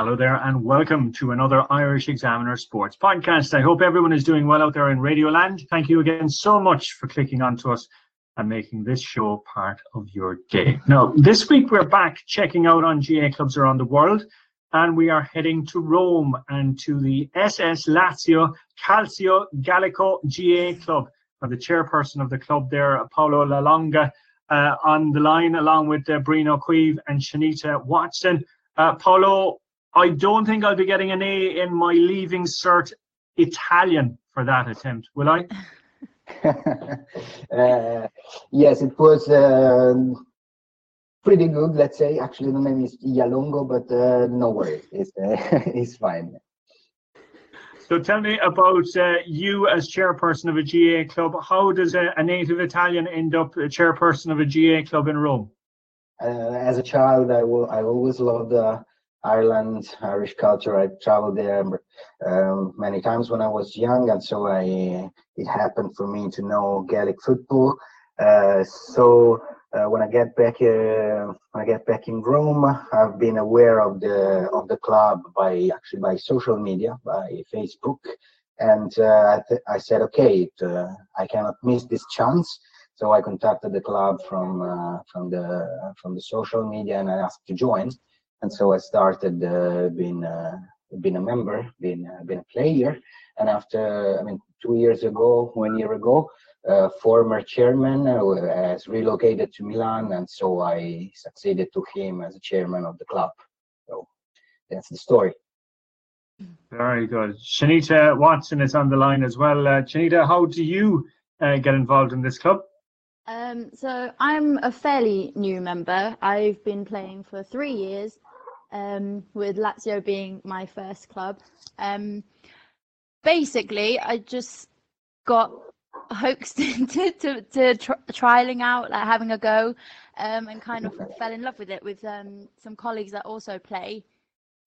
Hello there, and welcome to another Irish Examiner Sports podcast. I hope everyone is doing well out there in Radioland. Thank you again so much for clicking on to us and making this show part of your day. Now, this week we're back checking out on GAA clubs around the world, and we are heading to Rome and to the SS Lazio Calcio Gaelico GAA club. And the chairperson of the club there, Paolo Lalonga, uh, on the line, along with uh, Brino Cueve and Shanita Watson. Uh, Paolo, I don't think I'll be getting an A in my leaving cert Italian for that attempt, will I? uh, yes, it was um, pretty good, let's say. Actually, the name is Ialongo, but uh, no worries, it's, uh, it's fine. So tell me about uh, you as chairperson of a GAA club. How does a, a native Italian end up a chairperson of a GAA club in Rome? Uh, as a child, I, will, I always loved uh, Ireland, Irish culture. I traveled there um, many times when I was young, and so I it happened for me to know Gaelic football. Uh, so uh, when I get back uh, when I get back in Rome, I've been aware of the of the club by actually by social media, by Facebook, and uh, I, th- I, said, okay, it, uh, I cannot miss this chance. So I contacted the club from uh, from the from the social media and I asked to join and so I started uh, being uh, being a member, being uh, being a player. And after, I mean, two years ago, one year ago, uh, former chairman uh, has relocated to Milan, and so I succeeded to him as a chairman of the club. So that's the story. Very good. Shanita Watson is on the line as well. Uh, Shanita, how do you uh, get involved in this club? Um, so I'm a fairly new member. I've been playing for three years, um, with Lazio being my first club. Um, basically, I just got hoaxed into to, to trialing out, like having a go, um, and kind of fell in love with it with um, some colleagues that also play.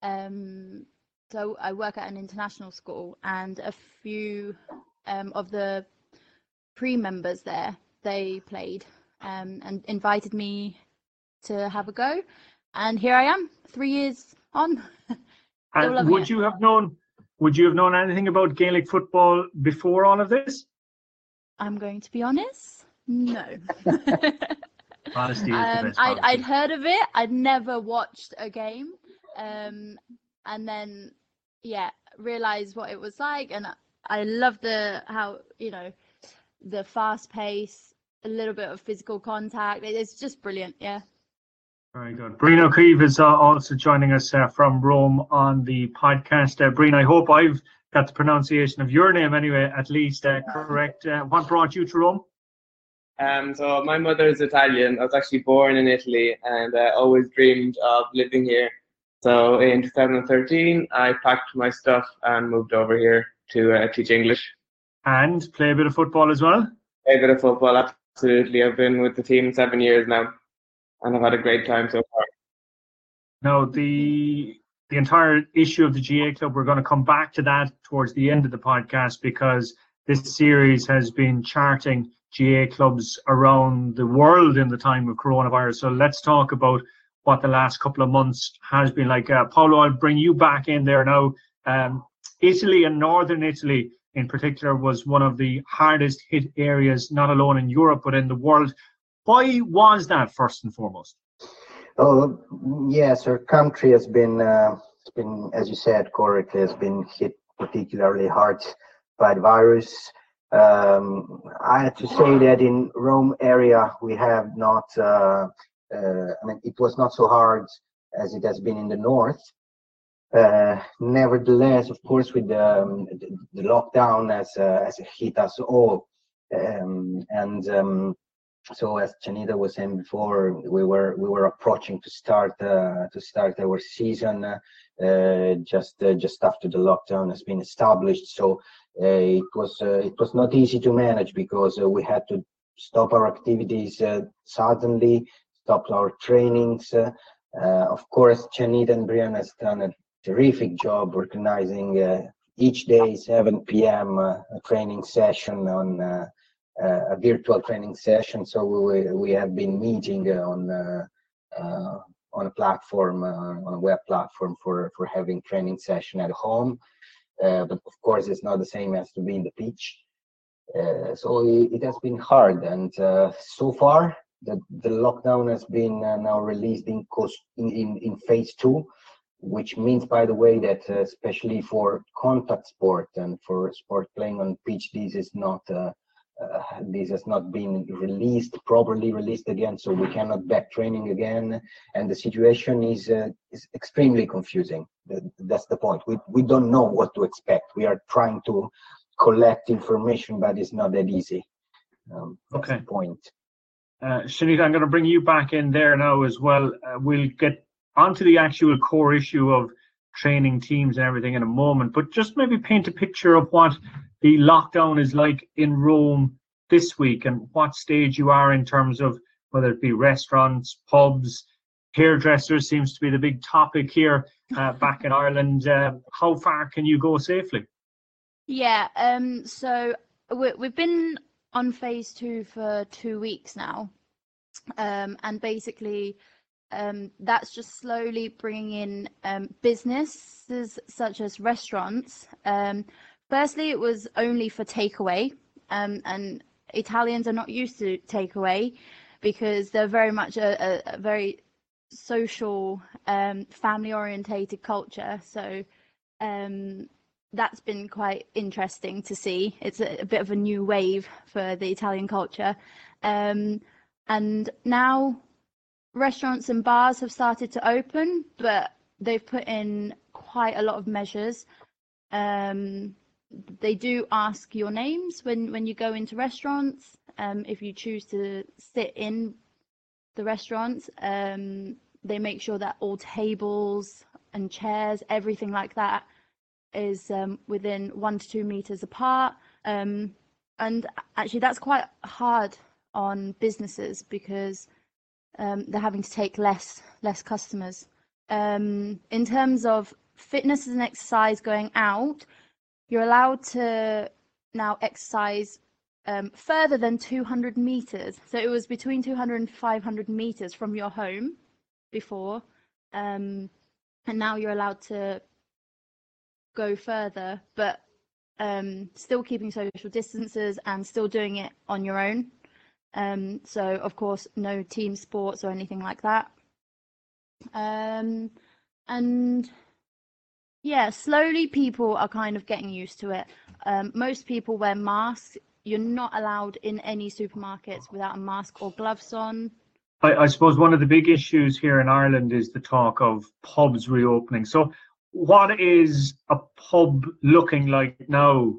Um, so I work at an international school, and a few um, of the pre-members there they played and invited me to have a go and here I am, three years on. and would it. you have known? Would you have known anything about Gaelic football before all of this? I'm going to be honest. No. Honesty is um, the best I'd, I'd heard of it. I'd never watched a game, um, and then yeah, realized what it was like, and I love the how you know the fast pace, a little bit of physical contact. It's just brilliant. Yeah. Very good. Brino Cueve is uh, also joining us uh, from Rome on the podcast. Uh, I hope I've got the pronunciation of your name anyway, at least uh, correct. Uh, what brought you to Rome? Um, so my mother is Italian. I was actually born in Italy and I always dreamed of living here. So in 2013, I packed my stuff and moved over here to uh, teach English. And play a bit of football as well? Play a bit of football, absolutely. I've been with the team seven years now and I've had a great time so far. No, the the entire issue of the GAA club, we're going to come back to that towards the end of the podcast because this series has been charting GAA clubs around the world in the time of coronavirus. So let's talk about what the last couple of months has been like. Uh, Paolo, I'll bring you back in there now. Um, Italy and Northern Italy, in particular, was one of the hardest hit areas, not alone in Europe, but in the world. Why was that first and foremost? Oh yes, our country has been, uh, been, as you said correctly, has been hit particularly hard by the virus. Um, I have to say that in Rome area we have not. Uh, uh, I mean, it was not so hard as it has been in the north. Uh, nevertheless, of course, with the, um, the, lockdown as uh, as hit us all, um, and um, so as Chanita was saying before, we were we were approaching to start uh, to start our season uh, just uh, just after the lockdown has been established. So uh, it was uh, it was not easy to manage because uh, we had to stop our activities suddenly, stop our trainings. of course, Chanita and Brian has done a terrific job organizing each day 7 p.m. training session on a virtual training session. So we, we have been meeting on uh, uh, on a platform on a web platform for for having training session at home. but of course, it's not the same as to be in the pitch. Uh, so it, it, has been hard and uh, so far the, the lockdown has been uh, now released in, in, in, in, phase two which means by the way that especially for contact sport and for sport playing on pitch this is not uh, this has not been released properly released again so we cannot back training again. And the situation is uh, is extremely confusing. That's the point. We, we don't know what to expect. We are trying to collect information but it's not that easy. Um, okay. point. Uh, Shanita, I'm going to bring you back in there now as well. Uh, we'll get onto the actual core issue of training teams and everything in a moment, but just maybe paint a picture of what the lockdown is like in Rome this week and what stage you are in terms of whether it be restaurants, pubs, hairdressers seems to be the big topic here uh, back in Ireland. Uh, how far can you go safely? Yeah, um, so we, we've been on phase two for two weeks now, um, and basically um, that's just slowly bringing in um, businesses such as restaurants. Um, firstly, it was only for takeaway, um, and Italians are not used to takeaway because they're very much a, a, a very social, um, family orientated culture. So um, that's been quite interesting to see. It's a, a, bit of a new wave for the Italian culture. And now restaurants and bars have started to open, but they've put in quite a lot of measures. Um, they do ask your names when, when you go into restaurants. Um, if you choose to sit in the restaurants, um, they make sure that all tables and chairs, everything like that, is um, within one to two meters apart. Um, and actually, that's quite hard on businesses because um, they're having to take less less customers. Um, in terms of fitness and exercise going out, you're allowed to now exercise um, further than 200 meters. So it was between 200 and 500 meters from your home before, um, and now you're allowed to go further, but um, still keeping social distances and still doing it on your own. Um, so of course, no team sports or anything like that. Um, and yeah, slowly people are kind of getting used to it. Um, most people wear masks. You're not allowed in any supermarkets without a mask or gloves on. I, I suppose one of the big issues here in Ireland is the talk of pubs reopening. So, what is a pub looking like now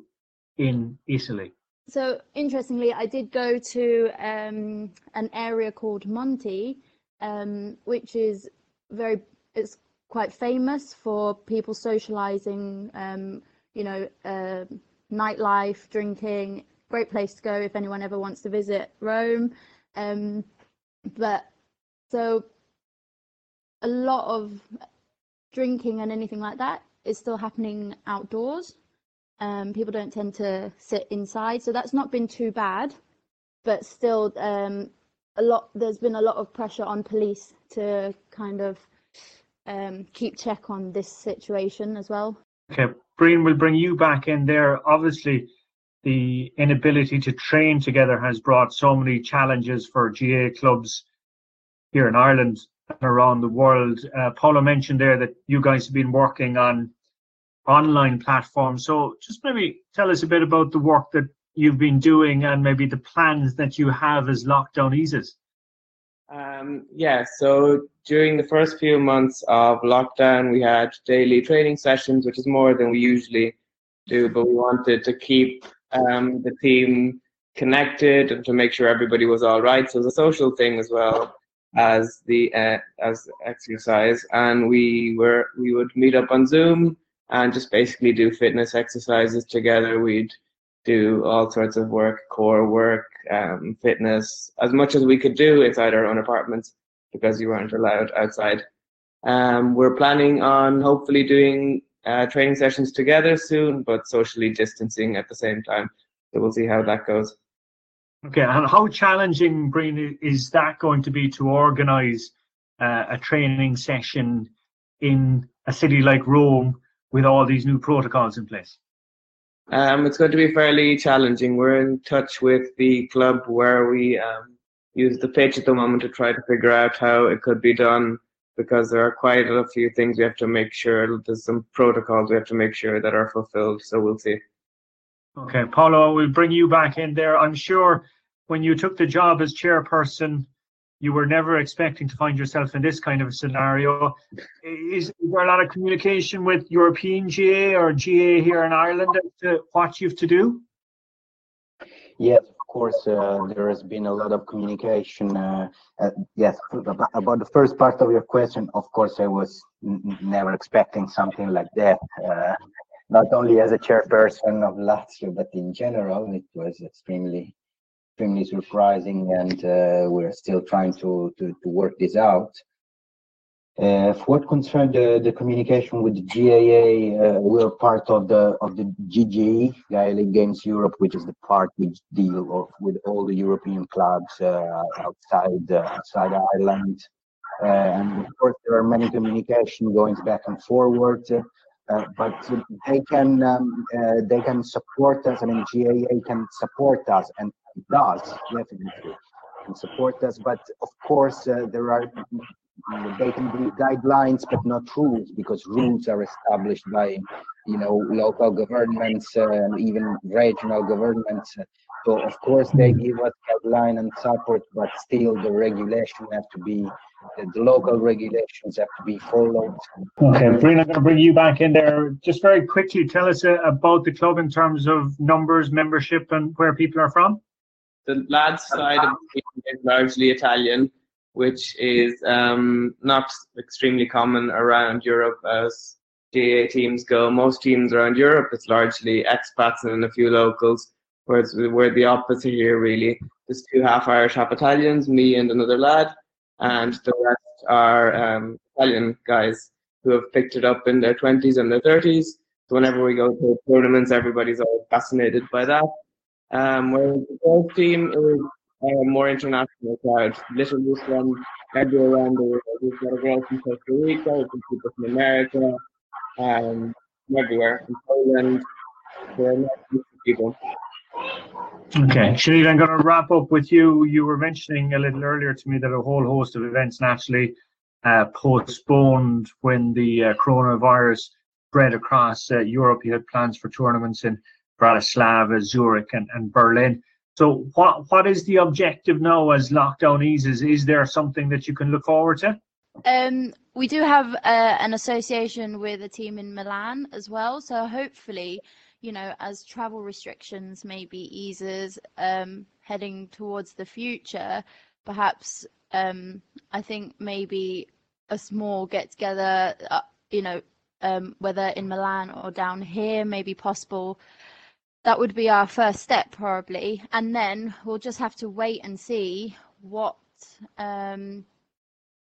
in Italy? So interestingly, I did go to um, an area called Monti, um, which is very it's quite famous for people socializing. Um, you know, uh, nightlife, drinking. Great place to go if anyone ever wants to visit Rome. Um, but so a lot of drinking and anything like that is still happening outdoors. Um, people don't tend to sit inside, so that's not been too bad. But still, um, a lot. There's been a lot of pressure on police to kind of um, keep check on this situation as well. Okay, Brian, will bring you back in there. Obviously, the inability to train together has brought so many challenges for GAA clubs here in Ireland and around the world. Uh, Paula mentioned there that you guys have been working on online platform. So just maybe tell us a bit about the work that you've been doing and maybe the plans that you have as lockdown eases. Um, yeah, so during the first few months of lockdown, we had daily training sessions, which is more than we usually do, but we wanted to keep um, the team connected and to make sure everybody was all right. So it was a social thing as well as the uh, as exercise, and we were we would meet up on Zoom and just basically do fitness exercises together. We'd do all sorts of work, core work, um, fitness, as much as we could do inside our own apartments because you weren't allowed outside. Um, we're planning on hopefully doing uh, training sessions together soon, but socially distancing at the same time. So we'll see how that goes. Okay, and how challenging, Brian, is that going to be to organise uh, a training session in a city like Rome with all these new protocols in place? Um, it's going to be fairly challenging. We're in touch with the club where we um, use the pitch at the moment to try to figure out how it could be done because there are quite a few things we have to make sure. There's some protocols we have to make sure that are fulfilled. So we'll see. Okay, Paolo, we'll bring you back in there. I'm sure when you took the job as chairperson, you were never expecting to find yourself in this kind of a scenario. Is, is there a lot of communication with European GAA or GAA here in Ireland as to what you have to do? Yes, of course, uh, there has been a lot of communication. Uh, uh, yes, about the first part of your question, of course, I was never expecting something like that. Uh, not only as a chairperson of Lazio, but in general, it was extremely extremely surprising, and uh, we're still trying to, to, to work this out. Uh, for what concerns the, the communication with the GAA, uh, we're part of the of the GGE, Gaelic Games Europe, which is the part which deal with all the European clubs uh, outside uh, outside Ireland. Uh, and of course, there are many communication going back and forward. But they can um, they can support us. I mean, GAA can support us, and does definitely and support us. But of course, uh, there are they can be guidelines, but not rules, because rules are established by you know local governments and even regional governments. So of course they give us guideline and support, but still the regulation have to be the local regulations have to be followed. Okay, Breen, I'm going to bring you back in there. Just very quickly, tell us uh, about the club in terms of numbers, membership, and where people are from. The lads' side of the team is largely Italian, which is um, not extremely common around Europe as GAA teams go. Most teams around Europe, it's largely expats and a few locals, whereas we're the opposite here, really. There's two half Irish, half Italians, me and another lad and the rest are um, Italian guys who have picked it up in their 20s and their 30s. So whenever we go to tournaments, everybody's always fascinated by that. Um, whereas the golf team is a more international crowd, literally from everywhere around the world. We've got a girl from Costa Rica, we've got people from America, um, everywhere, from Poland. Are people. Okay, Sinead, I'm going to wrap up with you. You were mentioning a little earlier to me that a whole host of events naturally uh, postponed when the uh, coronavirus spread across uh, Europe. You had plans for tournaments in Bratislava, Zurich, and, and Berlin. So, what what is the objective now as lockdown eases? Is there something that you can look forward to? Um, we do have uh, an association with a team in Milan as well. So hopefully, you know, as travel restrictions maybe eases um, heading towards the future, perhaps um, I think maybe a small get together, uh, you know, um, whether in Milan or down here may be possible. That would be our first step, probably, and then we'll just have to wait and see what um,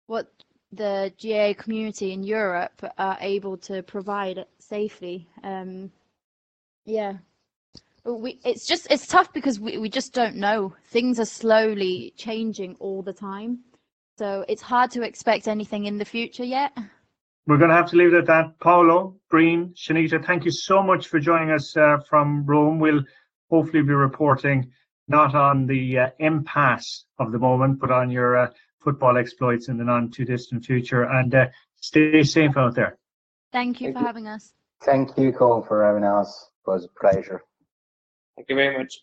what the GAA community in Europe are able to provide safely. Um, yeah. We it's just it's tough because we, we just don't know. Things are slowly changing all the time. So it's hard to expect anything in the future yet. We're going to have to leave it at that. Paolo, Green, Shanita, thank you so much for joining us uh, from Rome. We'll hopefully be reporting not on the uh, impasse of the moment, but on your uh, football exploits in the non too distant future. And uh, stay safe out there. Thank you thank for you. having us. Thank you, Colin, for having us. It was a pleasure. Thank you very much.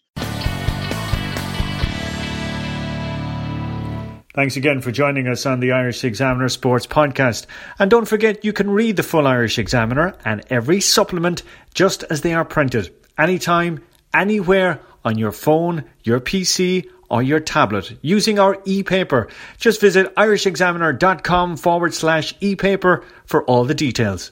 Thanks again for joining us on the Irish Examiner Sports Podcast. And don't forget, you can read the full Irish Examiner and every supplement just as they are printed, anytime, anywhere, on your phone, your PC, or your tablet using our e-paper. Just visit irishexaminer.com forward slash e-paper for all the details.